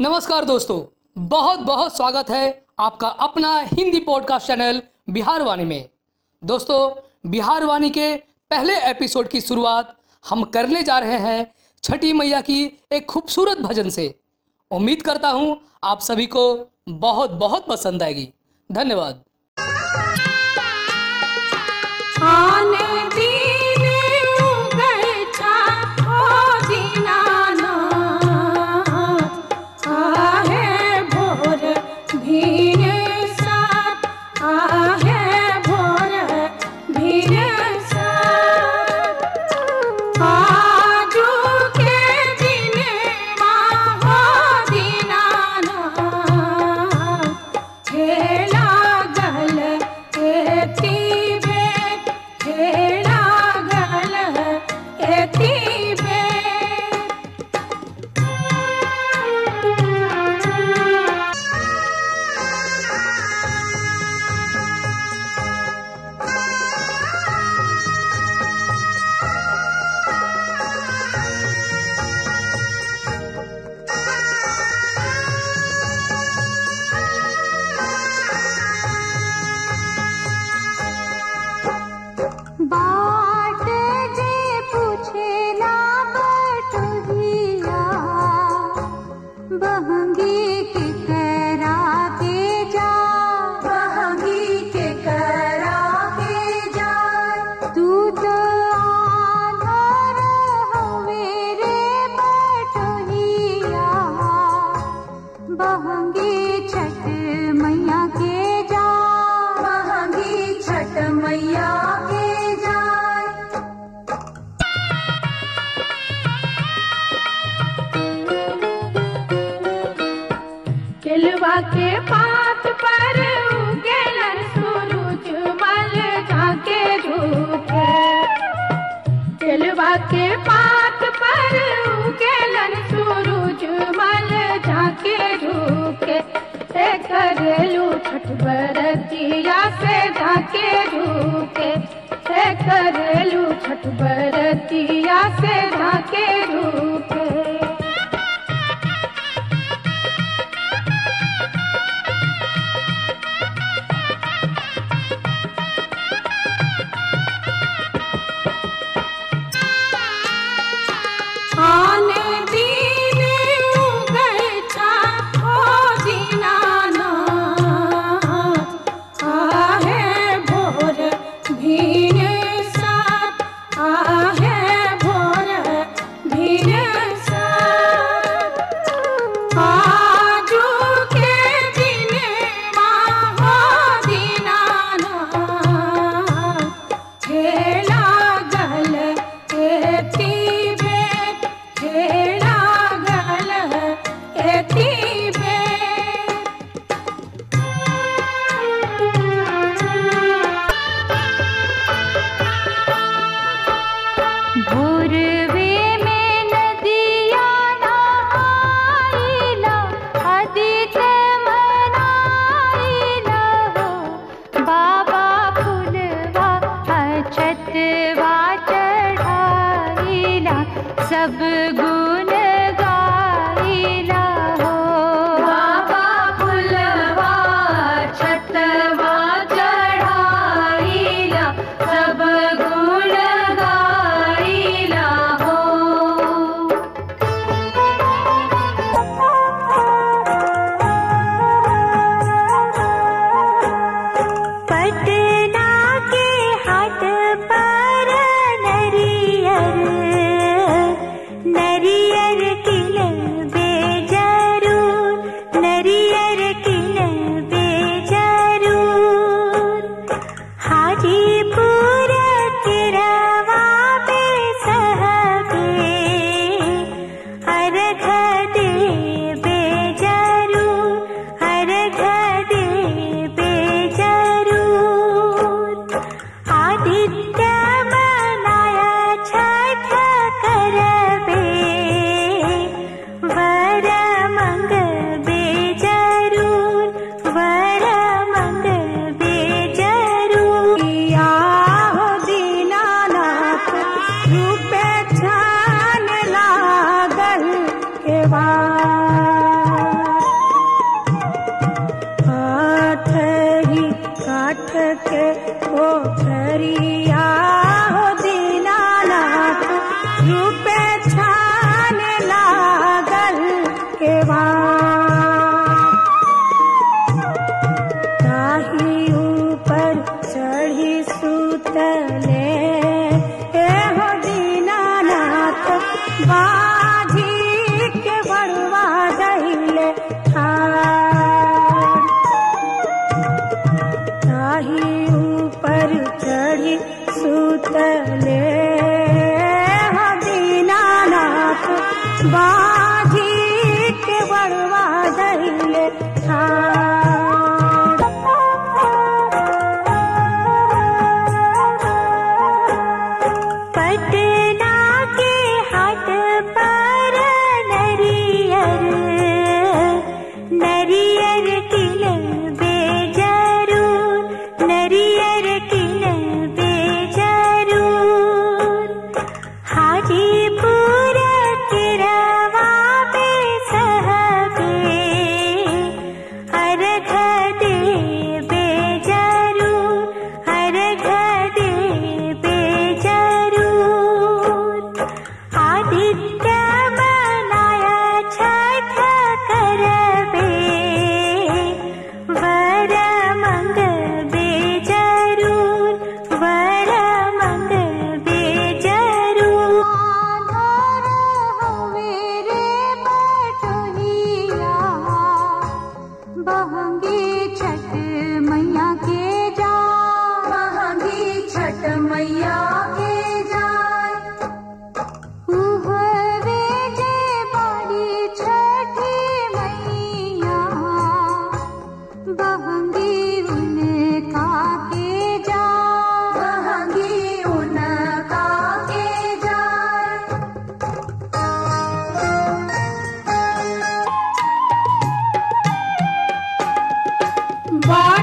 नमस्कार दोस्तों, बहुत बहुत स्वागत है आपका अपना हिंदी पॉडकास्ट चैनल बिहार वाणी में। दोस्तों बिहार वाणी के पहले एपिसोड की शुरुआत हम करने जा रहे हैं छठी मैया की एक खूबसूरत भजन से। उम्मीद करता हूँ आप सभी को बहुत बहुत पसंद आएगी। धन्यवाद। छठ मैया के जा बहंगी छठ मैया से जाके रूके से करेलू छठ बरतिया से जाके झूके कटे काठ के काठ के पोखरी 的脸 Bye.